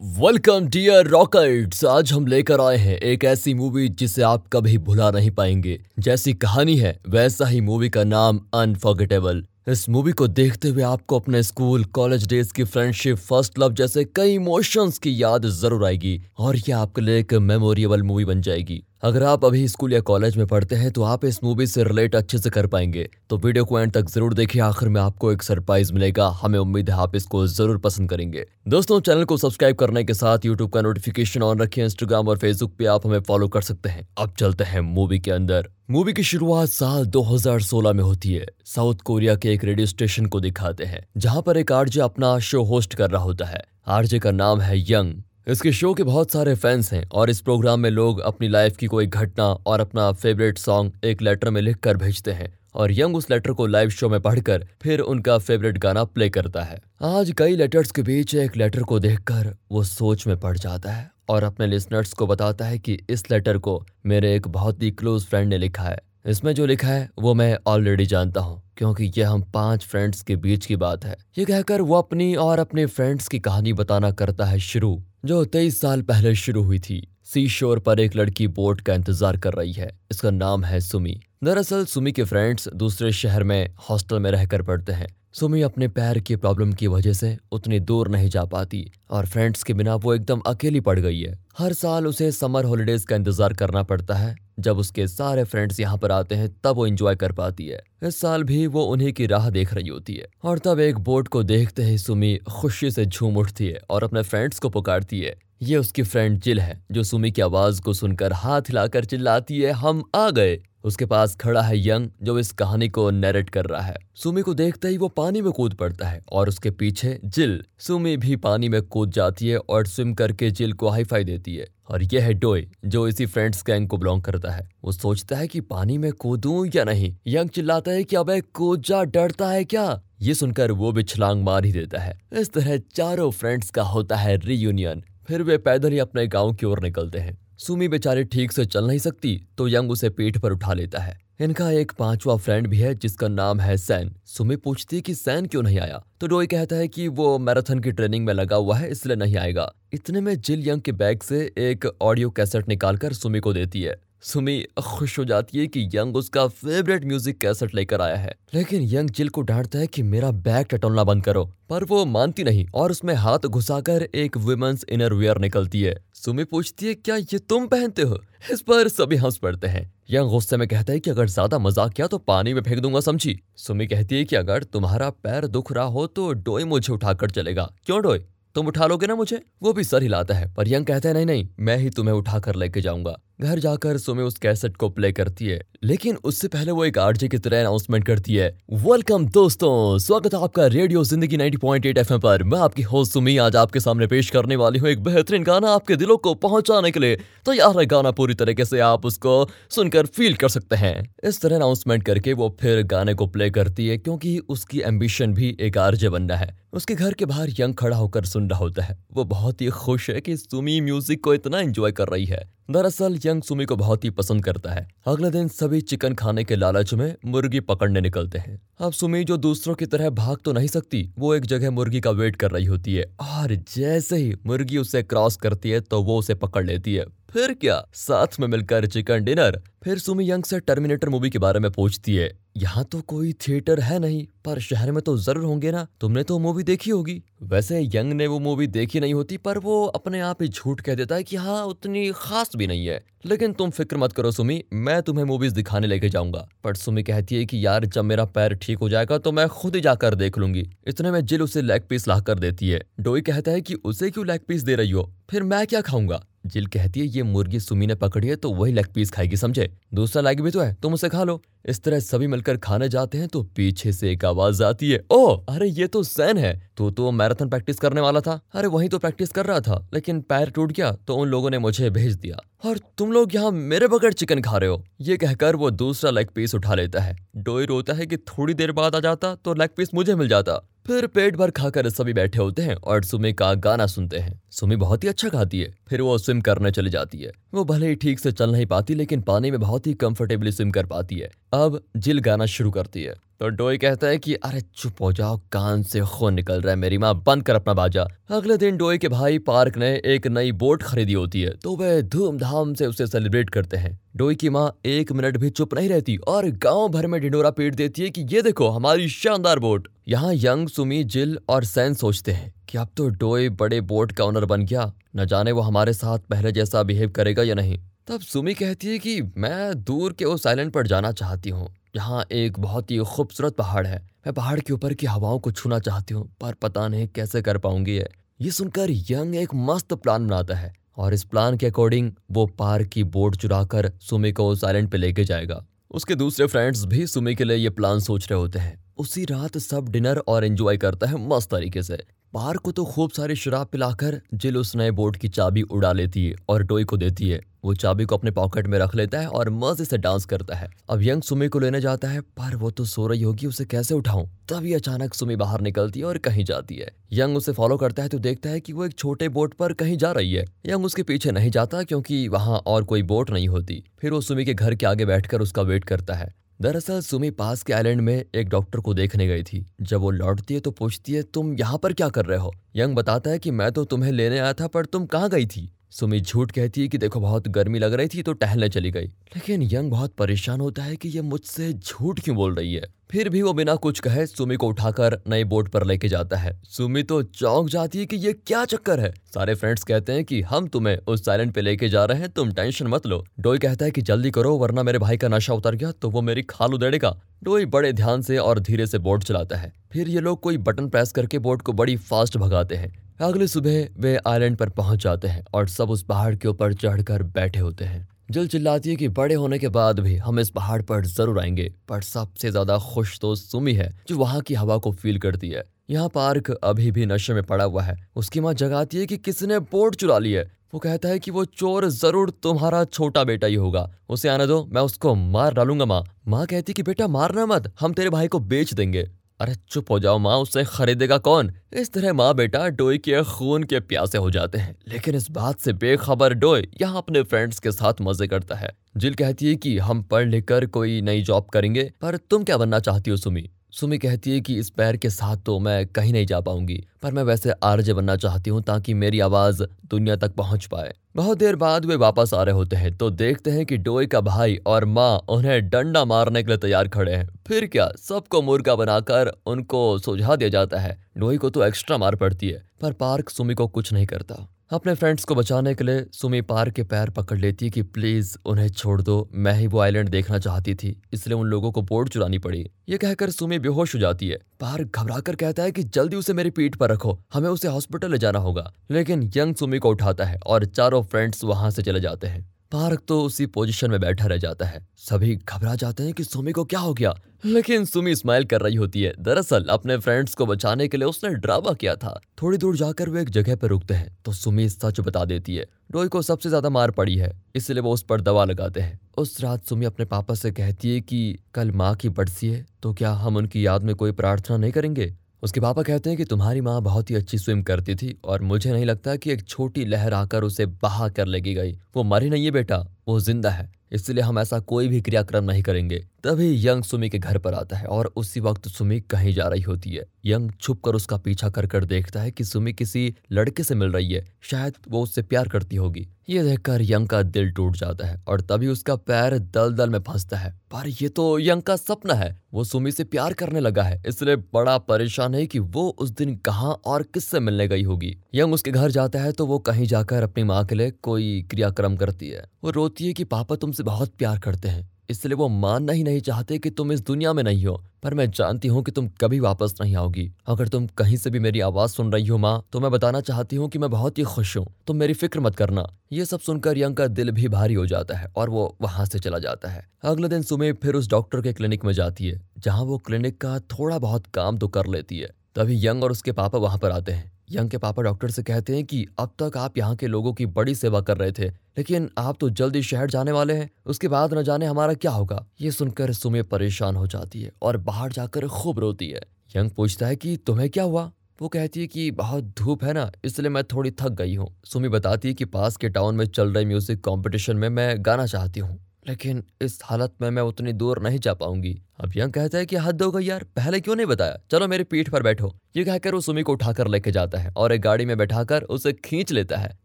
Welcome dear rockets आज हम लेकर आए हैं एक ऐसी मूवी जिसे आप कभी भुला नहीं पाएँगे। जैसी कहानी है, वैसा ही मूवी का नाम अनफॉर्गेटेबल इस मूवी को देखते हुए आपको अपने स्कूल कॉलेज डेज़ की फ्रेंडशिप फ़र्स्ट लव जैसे कई इमोशंस की याद ज़रूर आएगी। और यह आपके लिए एक मेमोरेबल मूवी बन जाएगी। अगर आप अभी स्कूल या कॉलेज में पढ़ते हैं तो आप इस मूवी से रिलेट अच्छे से कर पाएँगे। तो वीडियो को एंड तक ज़रूर देखिए, आखिर में आपको एक सरप्राइज़ मिलेगा। हमें उम्मीद है आप इसको ज़रूर पसंद करेंगे। दोस्तों, चैनल को सब्सक्राइब करने के साथ यूट्यूब का नोटिफिकेशन ऑन रखिए इंस्टाग्राम और फेसबुक पे आप हमें फॉलो कर सकते हैं। अब चलते हैं मूवी के अंदर। मूवी की शुरुआत साल 2016 में होती है। साउथ कोरिया के एक रेडियो स्टेशन को दिखाते हैं, जहाँ पर एक आरजे अपना शो होस्ट कर रहा होता है। आरजे का नाम है यंग। इसके शो के बहुत सारे फैंस हैं और इस प्रोग्राम में लोग अपनी लाइफ की कोई घटना और अपना फेवरेट सॉन्ग एक लेटर में लिख कर भेजते हैं और यंग उस लेटर को लाइव शो में पढ़कर फिर उनका फेवरेट गाना प्ले करता है। आज कई लेटर्स के बीच एक लेटर को देखकर वो सोच में पड़ जाता है और अपने लिसनर्स को बताता है कि इस लेटर को मेरे एक बहुत ही क्लोज फ्रेंड ने लिखा है। इसमें जो लिखा है, वो मैं ऑलरेडी जानता हूँ, क्योंकि ये हम पाँच फ्रेंड्स के बीच की बात है। ये कहकर वो अपनी और अपने फ्रेंड्स की कहानी बताना करता है शुरू, जो तेईस साल पहले शुरू हुई थी। सी शोर पर एक लड़की बोट का इंतज़ार कर रही है। इसका नाम है सुमी। दरअसल सुमी के फ्रेंड्स दूसरे शहर में हॉस्टल में रहकर पढ़ते हैं। सुमी अपने पैर की प्रॉब्लम की वजह से उतनी दूर नहीं जा पाती और फ्रेंड्स के बिना वो एकदम अकेली पड़ गई है। हर साल उसे समर हॉलीडेज का इंतज़ार करना पड़ता है। जब उसके सारे फ्रेंड्स यहाँ पर आते हैं, तब वो एंजॉय कर पाती है। इस साल भी वो उन्हीं की राह देख रही होती है। और तब एक बोट को देखते ही सुमी खुशी से झूम उठती है और अपने फ्रेंड्स को पुकारती है। ये उसकी फ्रेंड जिल है, जो सुमी की आवाज़ को सुनकर हाथ हिलाकर चिल्लाती है, हम आ गए। उसके पास खड़ा है यंग, जो इस कहानी को नरेट कर रहा है। सुमी को देखते ही वो पानी में कूद पड़ता है और उसके पीछे जिल। सुमी भी पानी में कूद जाती है और स्विम करके जिल को हाईफाई देती है। और यह है डोय जो इसी फ्रेंड्स गैंग को बिलोंग करता है। वो सोचता है कि पानी में कूदूं या नहीं। यंग चिल्लाता है कि अब कूद जा, डरता है क्या? ये सुनकर वो भी छलांग मार ही देता है। इस तरह चारों फ्रेंड्स का होता है रीयूनियन फिर वे पैदल ही अपने गाँव की ओर निकलते हैं। सुमी बेचारी ठीक से चल नहीं सकती तो यंग उसे पीठ पर उठा लेता है। इनका एक पांचवा फ्रेंड भी है, जिसका नाम है सैन। सुमी पूछती कि सैन क्यों नहीं आया? तो डोई कहता है कि वो मैराथन की ट्रेनिंग में लगा हुआ है, इसलिए नहीं आएगा। इतने में जिल यंग के बैग से एक ऑडियो कैसेट निकालकर सुमी को देती है। सुमी खुश हो जाती है कि यंग उसका फेवरेट म्यूज़िक कैसेट लेकर आया है। लेकिन यंग जिल को डांटता है कि मेरा बैग टटोलना बंद करो। पर वो मानती नहीं और उसमें हाथ घुसाकर एक वुमेन्स इनर वेयर निकलती है। सुमी पूछती है, क्या ये तुम पहनते हो? इस पर सभी हंस पड़ते हैं। यंग गुस्से में कहता है कि अगर ज़्यादा मज़ाक किया तो पानी में फेंक दूँगा, समझी? सुमी कहती है कि अगर तुम्हारा पैर दुख रहा हो तो डोई मुझे उठाकर चलेगा। क्यों डोई? तुम उठा लोगे ना मुझे? वो भी सर हिलाता है। पर यंग कहता है, नहीं नहीं, मैं ही तुम्हें उठा कर लेके जाऊँगा। घर जाकर सुमे उस कैसेट को प्ले करती है, लेकिन उससे पहले वो एक आरजे की तरह अनाउंसमेंट करती है। वेलकम दोस्तों, स्वागत है आपका रेडियो ज़िंदगी 90.8 एफएम पर। मैं आपकी होस्ट सुमी, आज आपके सामने पेश करने वाली हूँ एक बेहतरीन गाना आपके दिलों को पहुँचाने के लिए। तो यार गाना पूरी तरीके से आप उसको सुनकर फील कर सकते हैं। इस तरह अनाउंसमेंट करके वो फिर गाने को प्ले करती है, क्योंकि उसकी एम्बिशन भी एक आरजे बनना है। उसके घर के बाहर यंग खड़ा होकर सुन रहा होता है। वो बहुत ही खुश है कि सुमी म्यूज़िक को इतना एंजॉय कर रही है। दरअसल यंग सुमी को बहुत ही पसंद करता है। अगले दिन सभी चिकन खाने के लालच में मुर्गी पकड़ने निकलते हैं। अब सुमी जो दूसरों की तरह भाग तो नहीं सकती, वो एक जगह मुर्गी का वेट कर रही होती है और जैसे ही मुर्गी उसे क्रॉस करती है तो वो उसे पकड़ लेती है। फिर क्या? साथ में मिलकर चिकन डिनर। फिर सुमी यंग से टर्मिनेटर मूवी के बारे में पूछती है। यहाँ तो कोई थिएटर है नहीं, पर शहर में तो ज़रूर होंगे ना। तुमने तो मूवी देखी होगी। वैसे यंग ने वो मूवी देखी नहीं होती, पर वो अपने आप ही झूठ कह देता है कि हाँ उतनी खास भी नहीं है। लेकिन तुम फ़िक्र मत करो सुमी, मैं तुम्हें मूवीज़ दिखाने लेके जाऊँगा। पर सुमी कहती है कि यार, जब मेरा पैर ठीक हो जाएगा तो मैं खुद ही जाकर देख लूँगी। इतने में जिल उसे लेग पीस ला कर देती है। डोई कहता है कि उसे क्यों लेग पीस दे रही हो? फिर मैं क्या खाऊँगा? जिल कहती है, ये मुर्गी सुमी ने पकड़ी है तो वही लेग पीस खाएगी, समझे? दूसरा लेग भी तो है, तुम उसे खा लो। इस तरह सभी मिलकर खाने जाते हैं तो पीछे से एक आवाज़ आती है, ओह, अरे ये तो सैन है। तो तो मैराथन प्रैक्टिस करने वाला था। अरे वही तो प्रैक्टिस कर रहा था, लेकिन पैर टूट गया तो उन लोगों ने मुझे भेज दिया। और तुम लोग यहाँ मेरे बगैर चिकन खा रहे हो। ये कहकर वो दूसरा लेग पीस उठा लेता है। डोई रोता है कि थोड़ी देर बाद आ जाता तो लेग पीस मुझे मिल जाता। फिर पेट भर खाकर सभी बैठे होते हैं और सुमी का गाना सुनते हैं। सुमी बहुत ही अच्छा गाती है, फिर वो स्विम करने चली जाती है। वो भले ही ठीक से चल नहीं पाती, लेकिन पानी में बहुत ही कंफर्टेबली स्विम कर पाती है। अब जिल गाना शुरू करती है। तो डोई कहता है कि, अरे चुप हो जाओ, कान से खून निकल रहा है मेरी माँ, बंद कर अपना बाजा। अगले दिन डोई के भाई पार्क ने एक नई बोट खरीदी होती है तो वह धूमधाम से उसे सेलिब्रेट करते हैं। डोई की माँ एक मिनट भी चुप नहीं रहती और गाँव भर में ढिंडोरा पीट देती है कि, ये देखो, हमारी शानदार बोट। यहाँ यंग सुमी जिल और सैन सोचते हैं कि, अब तो डोई बड़े बोट का ओनर बन गया। न जाने वो हमारे साथ पहले जैसा बिहेव करेगा या नहीं। तब सुमी कहती है कि, मैं दूर के उस आइलैंड पर जाना चाहती हूँ। यहाँ एक बहुत ही खूबसूरत पहाड़ है। मैं पहाड़ के ऊपर की हवाओं को छूना चाहती हूँ, पर पता नहीं कैसे कर पाऊँगी है ये सुनकर यंग एक मस्त प्लान बनाता है, और इस प्लान के अकॉर्डिंग वो पार्क की बोट चुराकर सुमी को उस आइलैंड पे लेके जाएगा। उसके दूसरे फ्रेंड्स भी सुमी के लिए ये प्लान सोच रहे होते हैं। उसी रात सब डिनर और एंजॉय करता है मस्त तरीके से। पार्क को तो खूब सारी शराब पिलाकर जिल उस नए बोट की चाबी उड़ा लेती है और टोई को देती है। वो चाबी को अपने पॉकेट में रख लेता है और मज़े से डांस करता है। अब यंग सुमी को लेने जाता है, पर वो तो सो रही होगी, उसे कैसे उठाऊं? तभी अचानक सुमी बाहर निकलती है और कहीं जाती है। यंग उसे फॉलो करता है तो देखता है कि वो एक छोटे बोट पर कहीं जा रही है। यंग उसके पीछे नहीं जाता क्योंकि वहाँ और कोई बोट नहीं होती। फिर वो सुमी के घर के आगे बैठकर उसका वेट करता है। दरअसल सुमी पास के आइलैंड में एक डॉक्टर को देखने गई थी। जब वो लौटती है तो पूछती है, तुम यहाँ पर क्या कर रहे हो? यंग बताता है कि, मैं तो तुम्हें लेने आया था, पर तुम कहाँ गई थी? सुमी झूठ कहती है कि देखो बहुत गर्मी लग रही थी तो टहलने चली गई। लेकिन यंग बहुत परेशान होता है कि ये मुझसे झूठ क्यों बोल रही है? फिर भी वो बिना कुछ कहे सुमी को उठाकर नई बोट पर लेके जाता है। सुमी तो चौंक जाती है कि ये क्या चक्कर है? सारे फ्रेंड्स कहते हैं कि हम तुम्हें उस साइलेंट पे लेके जा रहे हैं, तुम टेंशन मत लो। डोई कहता है कि जल्दी करो, वरना मेरे भाई का नशा उतर गया तो वो मेरी खाल उदेड़ेगा डोई बड़े ध्यान से और धीरे से बोट चलाता है। फिर ये लोग कोई बटन प्रेस करके बोट को बड़ी फास्ट भगाते हैं। अगले सुबह वे आइलैंड पर पहुँच जाते हैं और सब उस पहाड़ के ऊपर चढ़कर बैठे होते हैं। जल चिल्लाती है कि बड़े होने के बाद भी हम इस पहाड़ पर ज़रूर आएँगे, पर सबसे ज़्यादा खुश तो सुमी है, जो वहाँ की हवा को फील करती है। यहाँ पार्क अभी भी नशे में पड़ा हुआ है। उसकी माँ जगाती है कि किसने बोट चुरा ली है। वो कहता है कि वो चोर ज़रूर तुम्हारा छोटा बेटा ही होगा। उसे आने दो, मैं उसको मार डालूँगा माँ। माँ कहती कि बेटा मारना मत, हम तेरे भाई को बेच देंगे। अरे चुप हो जाओ माँ उसे खरीदेगा कौन? इस तरह माँ बेटा डोई के खून के प्यासे हो जाते हैं। लेकिन इस बात से बेखबर डोई यहाँ अपने फ्रेंड्स के साथ मज़े करता है। जिल कहती है कि हम पढ़ लिख कर कोई नई जॉब करेंगे, पर तुम क्या बनना चाहती हो सुमी? सुमी कहती है कि इस पैर के साथ तो मैं कहीं नहीं जा पाऊँगी, पर मैं वैसे आरजे बनना चाहती हूँ ताकि मेरी आवाज़ दुनिया तक पहुँच पाए। बहुत देर बाद वे वापस आ रहे होते हैं तो देखते हैं कि डोई का भाई और माँ उन्हें डंडा मारने के लिए तैयार खड़े हैं। फिर क्या, सबको मुर्गा बनाकर उनको सुझा दिया जाता है। डोई को तो एक्स्ट्रा मार पड़ती है, पर पार्क सुमी को कुछ नहीं करता। अपने फ्रेंड्स को बचाने के लिए सुमी पार के पैर पकड़ लेती है कि प्लीज़ उन्हें छोड़ दो, मैं ही वो आइलैंड देखना चाहती थी, इसलिए उन लोगों को बोर्ड चुरानी पड़ी। ये कहकर सुमी बेहोश हो जाती है। पार घबरा कर कहता है कि जल्दी उसे मेरी पीठ पर रखो, हमें उसे हॉस्पिटल ले जाना होगा। लेकिन यंग सुमी को उठाता है और चारों फ्रेंड्स वहाँ से चले जाते हैं। पार्क तो उसी पोजीशन में बैठा रह जाता है। सभी घबरा जाते हैं कि सुमी को क्या हो गया। लेकिन सुमी स्माइल कर रही होती है। दरअसल, अपने फ्रेंड्स को बचाने के लिए उसने ड्रामा किया था। थोड़ी दूर जाकर वे एक जगह पर रुकते हैं तो सुमी सच बता देती है। डोई को सबसे ज़्यादा मार पड़ी है, इसलिए वो उस पर दवा लगाते हैं। उस रात सुमी अपने पापा से कहती है कि कल माँ की बरसी है तो क्या हम उनकी याद में कोई प्रार्थना नहीं करेंगे? उसके पापा कहते हैं कि तुम्हारी माँ बहुत ही अच्छी स्विम करती थी और मुझे नहीं लगता कि एक छोटी लहर आकर उसे बहा कर लेगी गई। वो मरी नहीं है बेटा, वो ज़िंदा है, इसलिए हम ऐसा कोई भी क्रियाक्रम नहीं करेंगे। तभी यंग सुमी के घर पर आता है और उसी वक्त सुमी कहीं जा रही होती है। यंग छुप कर उसका पीछा कर कर देखता है कि सुमी किसी लड़के से मिल रही है। शायद वो उससे प्यार करती होगी। ये देखकर यंग का दिल टूट जाता है और तभी उसका पैर दल दल में फंसता है। पर ये तो यंग का सपना है। वो सुमी से प्यार करने लगा है। इसलिए बड़ा परेशान है कि वो उस दिन कहाँ और किससे मिलने गई होगी। यंग उसके घर जाता है तो वो कहीं जाकर अपनी माँ के लिए कोई क्रियाक्रम करती है। वो रोती है कि पापा तुमसे बहुत प्यार करते हैं। इसलिए वो मानना ही नहीं चाहते कि तुम इस दुनिया में नहीं हो, पर मैं जानती हूँ कि तुम कभी वापस नहीं आओगी। अगर तुम कहीं से भी मेरी आवाज़ सुन रही हो माँ तो मैं बताना चाहती हूँ कि मैं बहुत ही खुश हूँ। तुम मेरी फ़िक्र मत करना। ये सब सुनकर यंग का दिल भी भारी हो जाता है और वो वहाँ से चला जाता है। अगले दिन सुमे फिर उस डॉक्टर के क्लिनिक में जाती है, जहाँ वो क्लिनिक का थोड़ा बहुत काम तो कर लेती है। तभी यंग और उसके पापा वहाँ पर आते हैं। यंग के पापा डॉक्टर से कहते हैं कि अब तक आप यहाँ के लोगों की बड़ी सेवा कर रहे थे, लेकिन आप तो जल्दी शहर जाने वाले हैं, उसके बाद न जाने हमारा क्या होगा। ये सुनकर सुमे परेशान हो जाती है और बाहर जाकर खूब रोती है। यंग पूछता है कि तुम्हें क्या हुआ? वो कहती है कि बहुत धूप है ना, इसलिए मैं थोड़ी थक गई हूँ। सुमी बताती है कि पास के टाउन में चल रहे म्यूज़िक कंपटीशन में मैं गाना चाहती हूँ। लेकिन इस हालत में मैं उतनी दूर नहीं जा पाऊँगी। अब यंग कहता है कि हद हो गई यार, पहले क्यों नहीं बताया? चलो मेरी पीठ पर बैठो। ये कहकर वो सुमी को उठाकर लेके जाता है और एक गाड़ी में बैठाकर उसे खींच लेता है।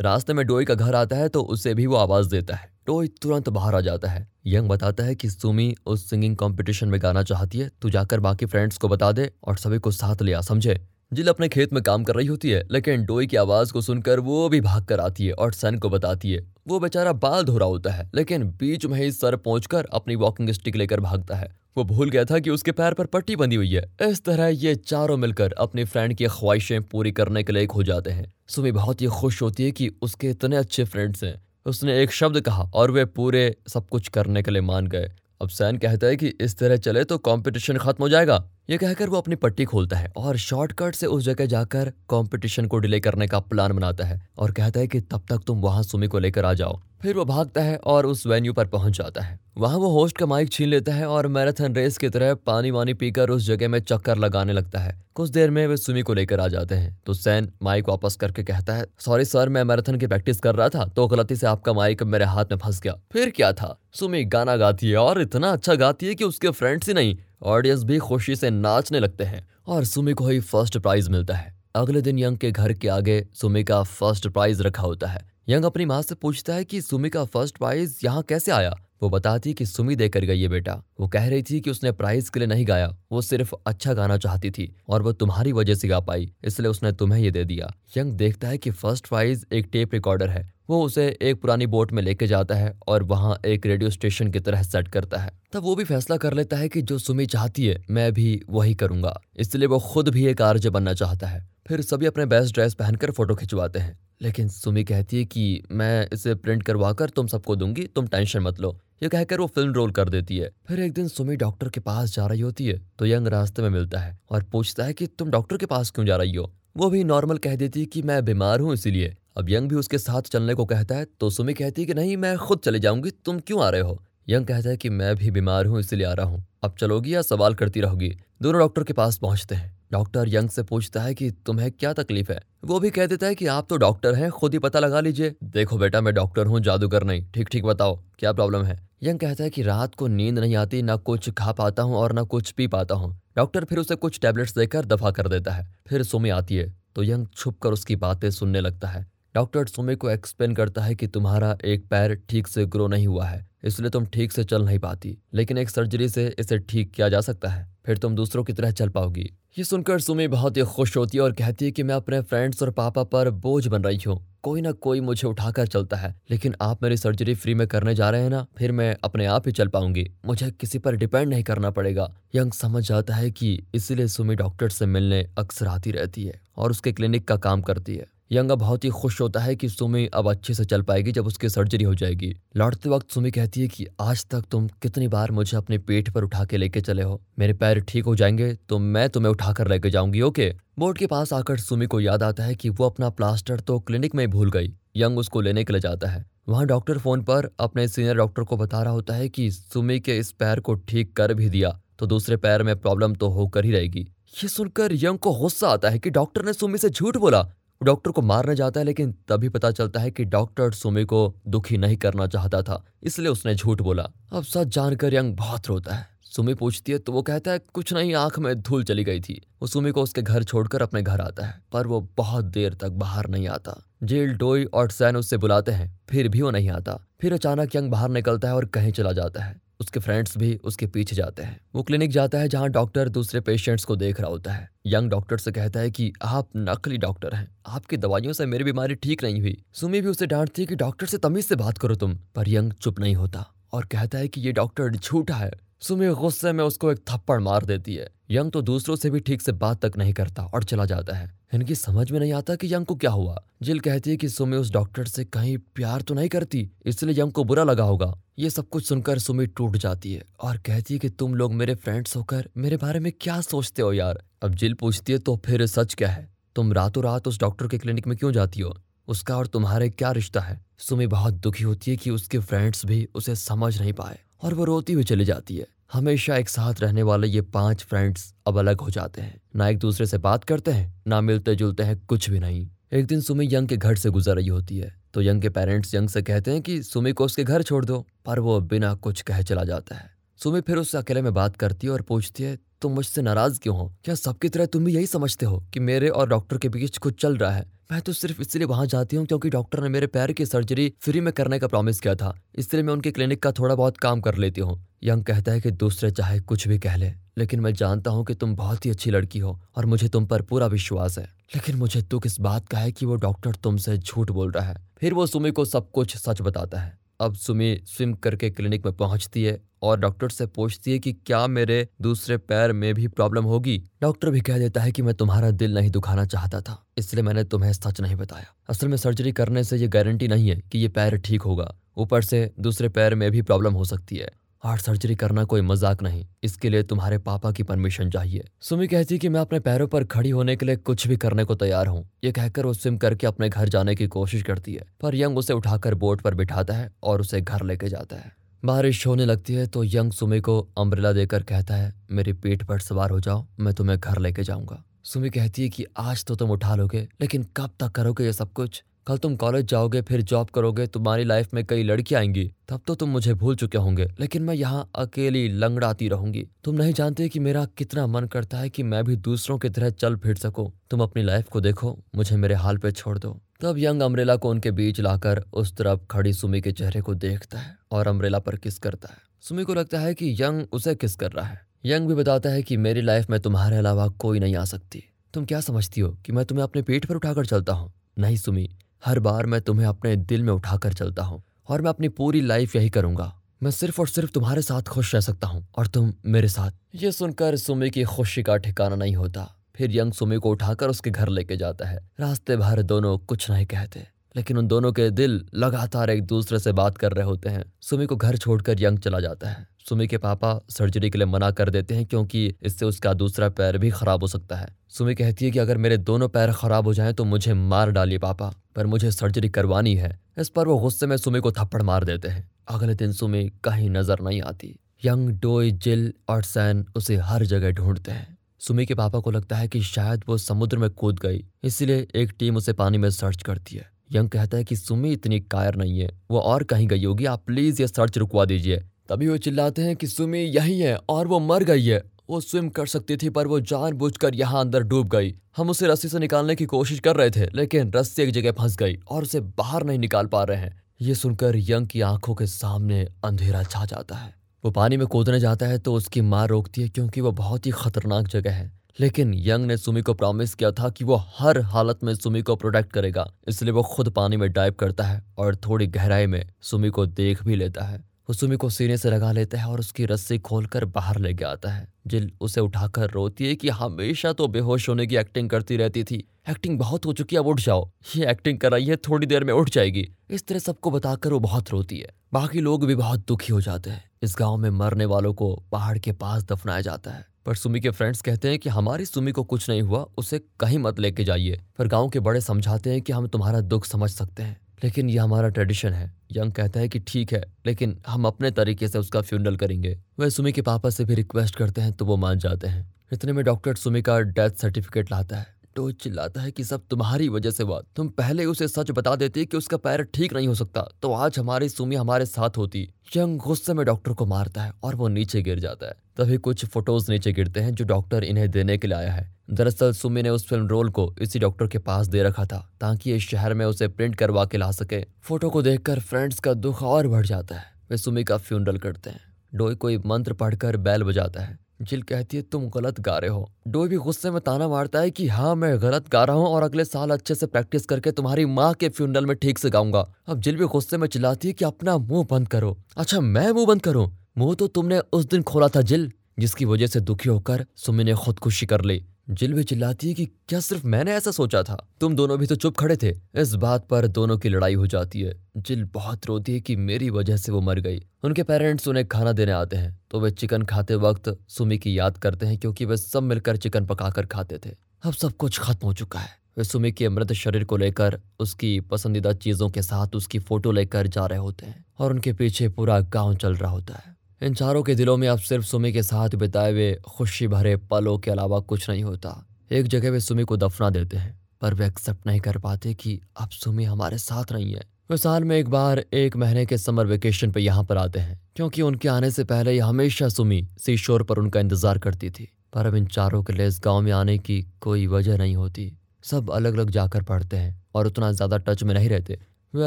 रास्ते में डोई का घर आता है तो उसे भी वो आवाज़ देता है। डोई तुरंत बाहर आ जाता है। यंग बताता है कि सुमी उस सिंगिंग कंपटीशन में गाना चाहती है। तू जाकर बाकी फ्रेंड्स को बता दे और सभी को साथ लिया समझे? जिल अपने खेत में काम कर रही होती है, लेकिन डोई की आवाज़ को सुनकर वो भी भाग कर आती है और सन को बताती है। वो बेचारा बाल धो रहा होता है, लेकिन बीच में ही सर पहुंचकर अपनी वॉकिंग स्टिक लेकर भागता है। वो भूल गया था कि उसके पैर पर पट्टी बंधी हुई है। इस तरह ये चारों मिलकर अपनी फ्रेंड की ख्वाहिशें पूरी करने के लिए हो जाते हैं। सुमी बहुत ही खुश होती है कि उसके इतने अच्छे फ्रेंड्स हैं। उसने एक शब्द कहा और वे पूरे सब कुछ करने के लिए मान गए। अब सैन कहता है कि इस तरह चले तो कंपटीशन खत्म हो जाएगा। ये कहकर वो अपनी पट्टी खोलता है और शॉर्टकट से उस जगह जाकर कंपटीशन को डिले करने का प्लान बनाता है और कहता है कि तब तक तुम वहाँ सुमी को लेकर आ जाओ। फिर वो भागता है और उस वेन्यू पर पहुँच जाता है। वहाँ वो होस्ट का माइक छीन लेता है और मैराथन रेस की तरह पानी वानी पीकर उस जगह में चक्कर लगाने लगता है। कुछ देर में वे सुमी को लेकर आ जाते हैं। तो सैन माइक वापस करके कहता है सॉरी सर मैं मैराथन की प्रैक्टिस कर रहा था तो गलती से आपका माइक मेरे हाथ में फंस गया। फिर क्या था? सुमी गाना गाती है और इतना अच्छा गाती है कि उसके फ्रेंड्स ही नहीं। ऑडियंस भी खुशी से नाचने लगते हैं और सुमी को ही फ़र्स्ट प्राइज मिलता है। अगले दिन यंग के घर के आगे सुमी का फ़र्स्ट प्राइज रखा होता है। यंग अपनी माँ से पूछता है कि सुमी का फ़र्स्ट प्राइज यहाँ कैसे आया? वो बताती कि सुमी देकर गई है बेटा। वो कह रही थी कि उसने प्राइज के लिए नहीं गाया, वो सिर्फ़ अच्छा गाना चाहती थी और वो तुम्हारी वजह से गा पाई, इसलिए उसने तुम्हें ये दे दिया। यंग देखता है कि फ़र्स्ट प्राइज एक टेप रिकॉर्डर है। वो उसे एक पुरानी बोट में लेके जाता है और वहाँ एक रेडियो स्टेशन की तरह सेट करता है। तब वो भी फैसला कर लेता है कि जो सुमी चाहती है, मैं भी वही करूँगा। इसलिए वो खुद भी एक आर्ज बनना चाहता है। फिर सभी अपने बेस्ट ड्रेस पहनकर फ़ोटो खिंचवाते हैं। लेकिन सुमी कहती है कि मैं इसे प्रिंट करवा कर तुम सबको दूँगी, तुम टेंशन मत लो। ये कहकर वो फ़िल्म रोल कर देती है। फिर एक दिन सुमी डॉक्टर के पास जा रही होती है तो यंग रास्ते में मिलता है और पूछता है कि तुम डॉक्टर के पास क्यों जा रही हो? वो भी नॉर्मल कह देती है कि मैं बीमार हूँ इसीलिए। अब यंग भी उसके साथ चलने को कहता है तो सुमी कहती है कि नहीं, मैं खुद चले जाऊँगी, तुम क्यों आ रहे हो? यंग कहता है कि मैं भी बीमार हूँ, इसलिए आ रहा हूँ। अब चलोगी या सवाल करती रहोगी? दोनों डॉक्टर के पास पहुँचते हैं। डॉक्टर यंग से पूछता है कि तुम्हें क्या तकलीफ़ है? वो भी कह देता है कि आप तो डॉक्टर हैं, खुद ही पता लगा लीजिए। देखो बेटा, मैं डॉक्टर हूँ, जादूगर नहीं। ठीक ठीक बताओ, क्या प्रॉब्लम है? यंग कहता है कि रात को नींद नहीं आती, ना कुछ खा पाता हूँ और ना कुछ पी पाता हूँ। डॉक्टर फिर उसे कुछ टेबलेट्स देकर दफ़ा कर देता है। फिर सुमी आती है तो यंग छुप कर उसकी बातें सुनने लगता है। डॉक्टर सुमी को एक्सप्लेन करता है कि तुम्हारा एक पैर ठीक से ग्रो नहीं हुआ है, इसलिए तुम ठीक से चल नहीं पाती, लेकिन एक सर्जरी से इसे ठीक किया जा सकता है, फिर तुम दूसरों की तरह चल पाओगी। ये सुनकर सुमी बहुत ही खुश होती है और कहती है कि मैं अपने फ्रेंड्स और पापा पर बोझ बन रही हूँ। कोई ना कोई मुझे उठाकर चलता है, लेकिन आप मेरी सर्जरी फ्री में करने जा रहे हैं ना, फिर मैं अपने आप ही चल पाऊँगी। मुझे किसी पर डिपेंड नहीं करना पड़ेगा। यंग समझ जाता है कि इसीलिए सुमी डॉक्टर से मिलने अक्सर आती रहती है और उसके क्लिनिक का काम करती है। यंगा बहुत ही खुश होता है कि सुमी अब अच्छे से चल पाएगी जब उसकी सर्जरी हो जाएगी। लौटते वक्त सुमी कहती है कि आज तक तुम कितनी बार मुझे अपने पेट पर उठा के लेके चले हो। मेरे पैर ठीक हो जाएँगे तो मैं तुम्हें उठाकर लेके जाऊँगी, ओके? बोर्ड के पास आकर सुमी को याद आता है कि वो अपना प्लास्टर तो क्लिनिक में भूल गई। यंग उसको लेने के लिए जाता है। वहाँ डॉक्टर फ़ोन पर अपने सीनियर डॉक्टर को बता रहा होता है कि सुमी के इस पैर को ठीक कर भी दिया तो दूसरे पैर में प्रॉब्लम तो होकर ही रहेगी। ये सुनकर यंग को गुस्सा आता है कि डॉक्टर ने सुमी से झूठ बोला। डॉक्टर को मारने जाता है, लेकिन तभी पता चलता है कि डॉक्टर सुमी को दुखी नहीं करना चाहता था, इसलिए उसने झूठ बोला। अब सच जानकर यंग बहुत रोता है। सुमी पूछती है तो वो कहता है, कुछ नहीं, आँख में धूल चली गई थी। वो सुमी को उसके घर छोड़कर अपने घर आता है, पर वो बहुत देर तक बाहर नहीं आता। जेल, डोई और सैन उससे बुलाते हैं, फिर भी वो नहीं आता। फिर अचानक यंग बाहर निकलता है और कहीं चला जाता है। उसके फ्रेंड्स भी उसके पीछे जाते हैं। वो क्लिनिक जाता है जहाँ डॉक्टर दूसरे पेशेंट्स को देख रहा होता है। यंग डॉक्टर से कहता है कि, आप नकली डॉक्टर हैं। आपकी दवाइयों से मेरी बीमारी ठीक नहीं हुई। सुमी भी उसे डांटती है कि डॉक्टर से तमीज से बात करो तुम। पर यंग चुप नहीं होता और कहता है कि, ये डॉक्टर झूठा है। सुमी गुस्से में उसको एक थप्पड़ मार देती है। यंग तो दूसरों से भी ठीक से बात तक नहीं करता और चला जाता है। इनकी समझ में नहीं आता कि यंग को क्या हुआ। जिल कहती है कि सुमी उस डॉक्टर से कहीं प्यार तो नहीं करती, इसलिए यंग को बुरा लगा होगा। ये सब कुछ सुनकर सुमी टूट जाती है और कहती है कि तुम लोग मेरे फ्रेंड्स होकर मेरे बारे में क्या सोचते हो यार? अब जिल पूछती है तो फिर सच क्या है? तुम रातों रात उस डॉक्टर के क्लिनिक में क्यों जाती हो? उसका और तुम्हारे क्या रिश्ता है? सुमी बहुत दुखी होती है कि उसके फ्रेंड्स भी उसे समझ नहीं पाए और वो रोती हुई चली जाती है। हमेशा एक साथ रहने वाले ये पाँच फ्रेंड्स अब अलग हो जाते हैं। ना एक दूसरे से बात करते हैं, ना मिलते जुलते हैं, कुछ भी नहीं। एक दिन सुमी यंग के घर से गुजर रही होती है तो यंग के पेरेंट्स यंग से कहते हैं कि, सुमी को उसके घर छोड़ दो। पर वो बिना कुछ कहे चला जाता है। सुमी फिर उससे अकेले में बात करती है और पूछती है, तुम मुझसे नाराज़ क्यों हो? क्या सबकी तरह तुम भी यही समझते हो कि मेरे और डॉक्टर के बीच कुछ चल रहा है? मैं तो सिर्फ़ इसलिए वहाँ जाती हूँ क्योंकि डॉक्टर ने मेरे पैर की सर्जरी फ्री में करने का प्रॉमिस किया था। इसलिए मैं उनके क्लिनिक का थोड़ा बहुत काम कर लेती हूँ। यंग कहता है कि दूसरे चाहे कुछ भी कह ले, लेकिन मैं जानता हूँ कि तुम बहुत ही अच्छी लड़की हो और मुझे तुम पर पूरा विश्वास है। लेकिन मुझे दुख इस बात का है कि वो डॉक्टर तुमसे झूठ बोल रहा है। फिर वो सुमी को सब कुछ सच बताता है। अब सुमी स्विम करके क्लिनिक में पहुँचती है और डॉक्टर से पूछती है कि क्या मेरे दूसरे पैर में भी प्रॉब्लम होगी? डॉक्टर भी कह देता है कि मैं तुम्हारा दिल नहीं दुखाना चाहता था, इसलिए मैंने तुम्हें सच नहीं बताया। असल में सर्जरी करने से ये गारंटी नहीं है कि ये पैर ठीक होगा। ऊपर से दूसरे पैर में भी प्रॉब्लम हो सकती है। हार्ट सर्जरी करना कोई मज़ाक नहीं। इसके लिए तुम्हारे पापा की परमिशन चाहिए। सुमी कहती कि मैं अपने पैरों पर खड़ी होने के लिए कुछ भी करने को तैयार हूँ। ये कहकर वो स्विम करके अपने घर जाने की कोशिश करती है, पर यंग उसे उठाकर बोट पर बिठाता है और उसे घर लेके जाता है। बारिश होने लगती है तो यंग सुमी को अम्ब्रेला देकर कहता है, मेरी पीठ पर सवार हो जाओ, मैं तुम्हें घर लेके जाऊँगा। सुमी कहती है कि आज तो तुम उठा लोगे, लेकिन कब तक करोगे ये सब कुछ? कल तुम कॉलेज जाओगे, फिर जॉब करोगे, तुम्हारी लाइफ में कई लड़कियाँ आएँगी। तब तो तुम मुझे भूल चुके होंगे, लेकिन मैं यहाँ अकेली लंगड़ाती रहूँगी। तुम नहीं जानते कि मेरा कितना मन करता है कि मैं भी दूसरों की तरह चल फिर सकूँ। तुम अपनी लाइफ को देखो, मुझे मेरे हाल पे छोड़ दो। तब यंग अमरेला को उनके बीच लाकर उस तरफ़ खड़ी सुमी के चेहरे को देखता है और अमरेला पर किस करता है। सुमी को लगता है कि यंग उसे किस कर रहा है। यंग भी बताता है कि मेरी लाइफ में तुम्हारे अलावा कोई नहीं आ सकती। तुम क्या समझती हो कि मैं तुम्हें अपने पेट पर उठाकर चलता हूँ? नहीं सुमी हर बार मैं तुम्हें अपने दिल में उठाकर चलता हूँ और मैं अपनी पूरी लाइफ यही करूँगा। मैं सिर्फ़ और सिर्फ़ तुम्हारे साथ खुश रह सकता हूँ और तुम मेरे साथ। ये सुनकर सुमी की खुशी का ठिकाना नहीं होता। फिर यंग सुमी को उठाकर उसके घर लेके जाता है। रास्ते भर दोनों कुछ नहीं कहते। लेकिन उन दोनों के दिल लगातार एक दूसरे से बात कर रहे होते हैं। सुमी को घर छोड़कर यंग चला जाता है। सुमी के पापा सर्जरी के लिए मना कर देते हैं क्योंकि इससे उसका दूसरा पैर भी खराब हो सकता है। सुमी कहती है कि अगर मेरे दोनों पैर खराब हो जाएँ तो मुझे मार डालिए पापा, पर मुझे सर्जरी करवानी है। इस पर वो गुस्से में सुमी को थप्पड़ मार देते हैं। अगले दिन सुमी कहीं नज़र नहीं आती। यंग डोई, जिल और सैन उसे हर जगह ढूंढते हैं। सुमी के पापा को लगता है कि शायद वो समुद्र में कूद गई, इसलिए एक टीम उसे पानी में सर्च करती है। यंग कहता है कि सुमी इतनी कायर नहीं है, वो और कहीं गई होगी, आप प्लीज़ ये सर्च रुकवा दीजिए। तभी वो चिल्लाते हैं कि सुमी यही है और वो मर गई है। वो स्विम कर सकती थी, पर वो जानबूझकर यहाँ अंदर डूब गई। हम उसे रस्सी से निकालने की कोशिश कर रहे थे, लेकिन रस्सी एक जगह फंस गई और उसे बाहर नहीं निकाल पा रहे हैं। ये सुनकर यंग की आँखों के सामने अंधेरा छा जाता है। वो पानी में कूदने जाता है तो उसकी माँ रोकती है क्योंकि वो बहुत ही खतरनाक जगह है। लेकिन यंग ने सुमी को प्रॉमिस किया था कि वो हर हालत में सुमी को प्रोटेक्ट करेगा। इसलिए वो खुद पानी में डाइव करता है और थोड़ी गहराई में सुमी को देख भी लेता है। वो सुमी को सीने से लगा लेता है और उसकी रस्सी खोलकर बाहर लेके आता है। जिल उसे उठाकर रोती है कि हमेशा तो बेहोश होने की एक्टिंग करती रहती थी। एक्टिंग बहुत हो चुकी है, अब उठ जाओ। ये एक्टिंग कराई है, थोड़ी देर में उठ जाएगी। इस तरह सबको बताकर वो बहुत रोती है। बाकी लोग भी बहुत दुखी हो जाते हैं। इस गाँव में मरने वालों को पहाड़ के पास दफनाया जाता है। पर सुमी के फ्रेंड्स कहते हैं कि हमारी सुमी को कुछ नहीं हुआ, उसे कहीं मत लेके जाइए। फिर गाँव के बड़े समझाते हैं कि हम तुम्हारा दुख समझ सकते हैं। लेकिन यह हमारा ट्रेडिशन है। यंग कहता है कि ठीक है, लेकिन हम अपने तरीके से उसका फ्यूनरल करेंगे। वह सुमी के पापा से भी रिक्वेस्ट करते हैं तो वो मान जाते हैं। इतने में डॉक्टर सुमी का डेथ सर्टिफिकेट लाता है। तो चिल्लाता है कि सब तुम्हारी वजह से हुआ। तुम पहले उसे सच बता देती कि उसका पैर ठीक नहीं हो सकता। तो आज हमारी सुमी हमारे साथ होती। यंग गुस्से में डॉक्टर को मारता है और वो नीचे गिर जाता है। तभी कुछ फ़ोटोज़ नीचे गिरते हैं जो डॉक्टर इन्हें देने के लिए आया है। दरअसल सुमी ने उस फ़िल्म रोल को इसी डॉक्टर के पास दे रखा था, ताकि इस शहर में उसे प्रिंट करवा के ला सके। फ़ोटो को देखकर फ्रेंड्स का दुख और बढ़ जाता है। वे सुमी का फ्यूनरल करते हैं। डोई कोई मंत्र पढ़कर बैल बजाता है। जिल कहती है, तुम गलत गा रहे हो। डोबी गुस्से में ताना मारता है कि हाँ मैं गलत गा रहा हूँ और अगले साल अच्छे से प्रैक्टिस करके तुम्हारी माँ के फ्यूनरल में ठीक से गाऊँगा। अब जिल भी गुस्से में चिल्लाती है कि, अपना मुँह बंद करो। अच्छा मैं मुँह बंद करूँ? मुँह तो तुमने उस दिन खोला था, जिल, जिसकी वजह से दुखी होकर सुमी ने खुदकुशी कर ली। जिल भी चिल्लाती है कि क्या सिर्फ़ मैंने ऐसा सोचा था? तुम दोनों भी तो चुप खड़े थे। इस बात पर दोनों की लड़ाई हो जाती है। जिल बहुत रोती है कि मेरी वजह से वो मर गई। उनके पेरेंट्स उन्हें खाना देने आते हैं तो वे चिकन खाते वक्त सुमी की याद करते हैं क्योंकि वे सब मिलकर चिकन पकाकर खाते थे। अब सब कुछ खत्म हो चुका है। वे सुमी के मृत शरीर को लेकर, उसकी पसंदीदा चीज़ों के साथ उसकी फ़ोटो लेकर जा रहे होते हैं और उनके पीछे पूरा गाँव चल रहा होता है। इन चारों के दिलों में अब सिर्फ़ सुमी के साथ बिताए हुए खुशी भरे पलों के अलावा कुछ नहीं होता। एक जगह वे सुमी को दफना देते हैं, पर वे एक्सेप्ट नहीं कर पाते कि अब सुमी हमारे साथ नहीं है। वे साल में एक बार एक महीने के समर वेकेशन पर यहाँ पर आते हैं, क्योंकि उनके आने से पहले ही हमेशा सुमी सी शोर पर उनका इंतज़ार करती थी। पर अब इन चारों के लिए इस गाँव में आने की कोई वजह नहीं होती। सब अलग अलग जाकर पढ़ते हैं और उतना ज़्यादा टच में नहीं रहते। वे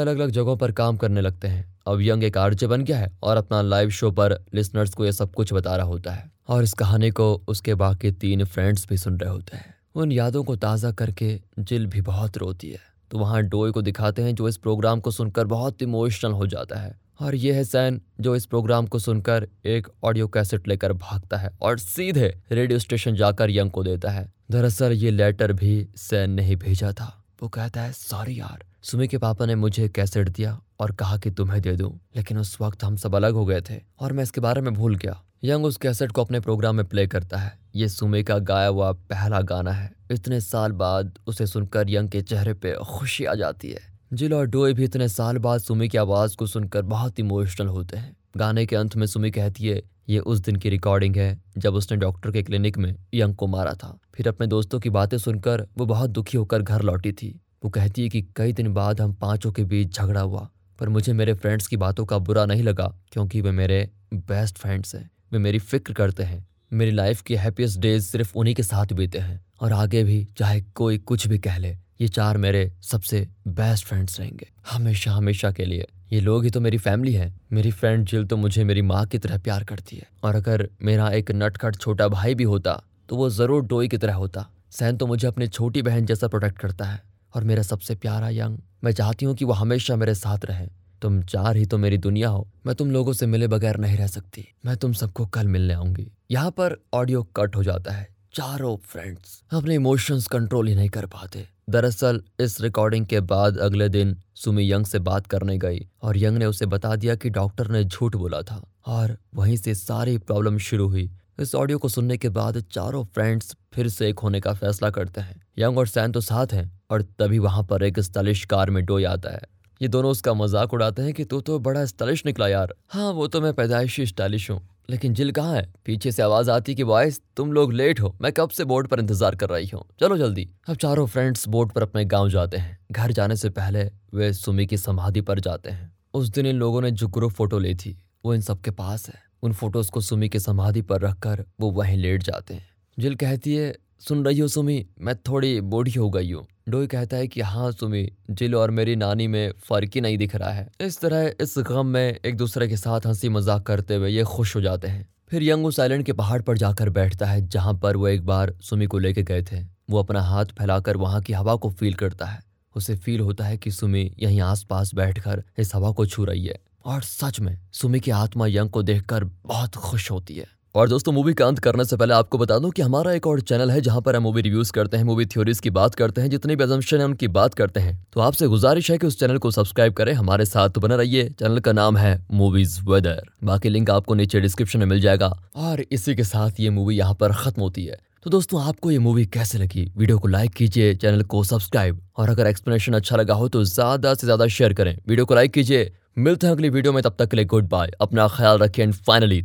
अलग अलग जगहों पर काम करने लगते हैं। अब यंग एक आर्जे बन गया है और अपना लाइव शो पर लिसनर्स को यह सब कुछ बता रहा होता है। और इस कहानी को उसके बाकी तीन फ्रेंड्स भी सुन रहे होते हैं। उन यादों को ताज़ा करके जिल भी बहुत रोती है। तो वहाँ डोई को दिखाते हैं जो इस प्रोग्राम को सुनकर बहुत इमोशनल हो जाता है। और ये है सैन जो इस प्रोग्राम को सुनकर एक ऑडियो कैसेट लेकर भागता है और सीधे रेडियो स्टेशन जाकर यंग को देता है। दरअसल ये लेटर भी सैन ने ही भेजा था। वो कहता है सॉरी यार, सुमी के पापा ने मुझे कैसेट दिया और कहा कि तुम्हें दे दूँ, लेकिन उस वक्त हम सब अलग हो गए थे और मैं इसके बारे में भूल गया। यंग उस कैसेट को अपने प्रोग्राम में प्ले करता है। ये सुमे का गाया हुआ पहला गाना है। इतने साल बाद उसे सुनकर यंग के चेहरे पे खुशी आ जाती है। जिल और डोए भी इतने साल बाद सुमी की आवाज़ को सुनकर बहुत इमोशनल होते हैं। गाने के अंत में सुमी कहती है ये उस दिन की रिकॉर्डिंग है, जब उसने डॉक्टर के क्लिनिक में यंग को मारा था। फिर अपने दोस्तों की बातें सुनकर वो बहुत दुखी होकर घर लौटी थी। वो कहती है कि कई दिन बाद हम पाँचों के बीच झगड़ा हुआ, पर मुझे मेरे फ्रेंड्स की बातों का बुरा नहीं लगा, क्योंकि वे मेरे बेस्ट फ्रेंड्स हैं। वे मेरी फ़िक्र करते हैं। मेरी लाइफ के हैप्पीस्ट डेज़ सिर्फ़ उन्हीं के साथ बीते हैं। और आगे भी, चाहे कोई कुछ भी कह ले, ये चार मेरे सबसे बेस्ट फ्रेंड्स रहेंगे। हमेशा हमेशा के लिए। ये लोग ही तो मेरी फैमिली है। मेरी फ्रेंड जिल तो मुझे मेरी माँ की तरह प्यार करती है। और अगर मेरा एक नटखट छोटा भाई भी होता तो वो ज़रूर डोई की तरह होता। सैन तो मुझे अपनी छोटी बहन जैसा प्रोटेक्ट करता है। और मेरा सबसे प्यारा यंग, मैं चाहती हूँ कि वो हमेशा मेरे साथ रहे। तुम चार ही तो मेरी दुनिया हो। मैं तुम लोगों से मिले बगैर नहीं रह सकती। मैं तुम सबको कल मिलने आऊँगी। यहाँ पर ऑडियो कट हो जाता है। चारों फ्रेंड्स अपने इमोशंस कंट्रोल ही नहीं कर पाते। दरअसल, इस रिकॉर्डिंग के बाद अगले दिन सुमी यंग से बात करने गई और यंग ने उसे बता दिया कि डॉक्टर ने झूठ बोला था और वहीं से सारी प्रॉब्लम शुरू हुई। इस ऑडियो को सुनने के बाद चारों फ्रेंड्स फिर से एक होने का फैसला करते हैं। यंग और सैन तो साथ हैं और तभी वहाँ पर एक स्टाइलिश कार में डोई आता है। ये दोनों उसका मज़ाक उड़ाते हैं कि तू तो बड़ा स्टाइलिश निकला यार। हाँ वो तो मैं पैदाइशी स्टाइलिश हूँ, लेकिन जिल कहाँ है? पीछे से आवाज़ आती कि बॉयस तुम लोग लेट हो, मैं कब से बोर्ड पर इंतज़ार कर रही हूँ? चलो जल्दी। अब चारों फ्रेंड्स बोर्ड पर अपने गाँव जाते हैं। घर जाने से पहले वे सुमी की समाधि पर जाते हैं। उस दिन इन लोगों ने जो ग्रुप फ़ोटो ली थी, वो इन सबके पास है। उन फ़ोटोज़ को सुमी की समाधि पर रखकर वो वहीं लेट जाते हैं। जिल कहती है सुन रही हो सुमी, मैं थोड़ी बूढ़ी हो गई हूँ। डोई कहता है कि हाँ सुमी, जिल और मेरी नानी में फ़र्क ही नहीं दिख रहा है। इस तरह, इस गम में एक दूसरे के साथ हँसी मज़ाक करते हुए ये खुश हो जाते हैं। फिर यंग उस आइलैंड के पहाड़ पर जाकर बैठता है, जहाँ पर वो एक बार सुमी को लेके गए थे। वो अपना हाथ फैलाकर वहाँ की हवा को फील करता है। उसे फील होता है कि सुमी यहीं आसपास बैठकर इस हवा को छू रही है। और सच में, सुमी की आत्मा यंग को देखकर बहुत खुश होती है। और दोस्तों मूवी का अंत करने से पहले आपको बता दूँ कि हमारा एक और चैनल है जहाँ पर हम मूवी रिव्यूज़ करते हैं मूवी थ्योरीज की बात करते हैं, जितनी भी एजम्पन है उनकी बात करते हैं। तो आपसे गुजारिश है कि उस चैनल को सब्सक्राइब करें, हमारे साथ तो बने रहिए। चैनल का नाम है मूवीज़ वेदर बाकी लिंक आपको नीचे डिस्क्रिप्शन में मिल जाएगा। और इसी के साथ ये मूवी यहाँ पर खत्म होती है। तो दोस्तों, आपको ये मूवी कैसे लगी? वीडियो को लाइक कीजिए चैनल को सब्सक्राइब और अगर एक्सप्लेनेशन अच्छा लगा हो तो ज़्यादा से ज़्यादा शेयर करें। वीडियो को लाइक कीजिए। मिलते हैं अगली वीडियो में, तब तक के लिए गुड बाय अपना ख्याल रखें। And finally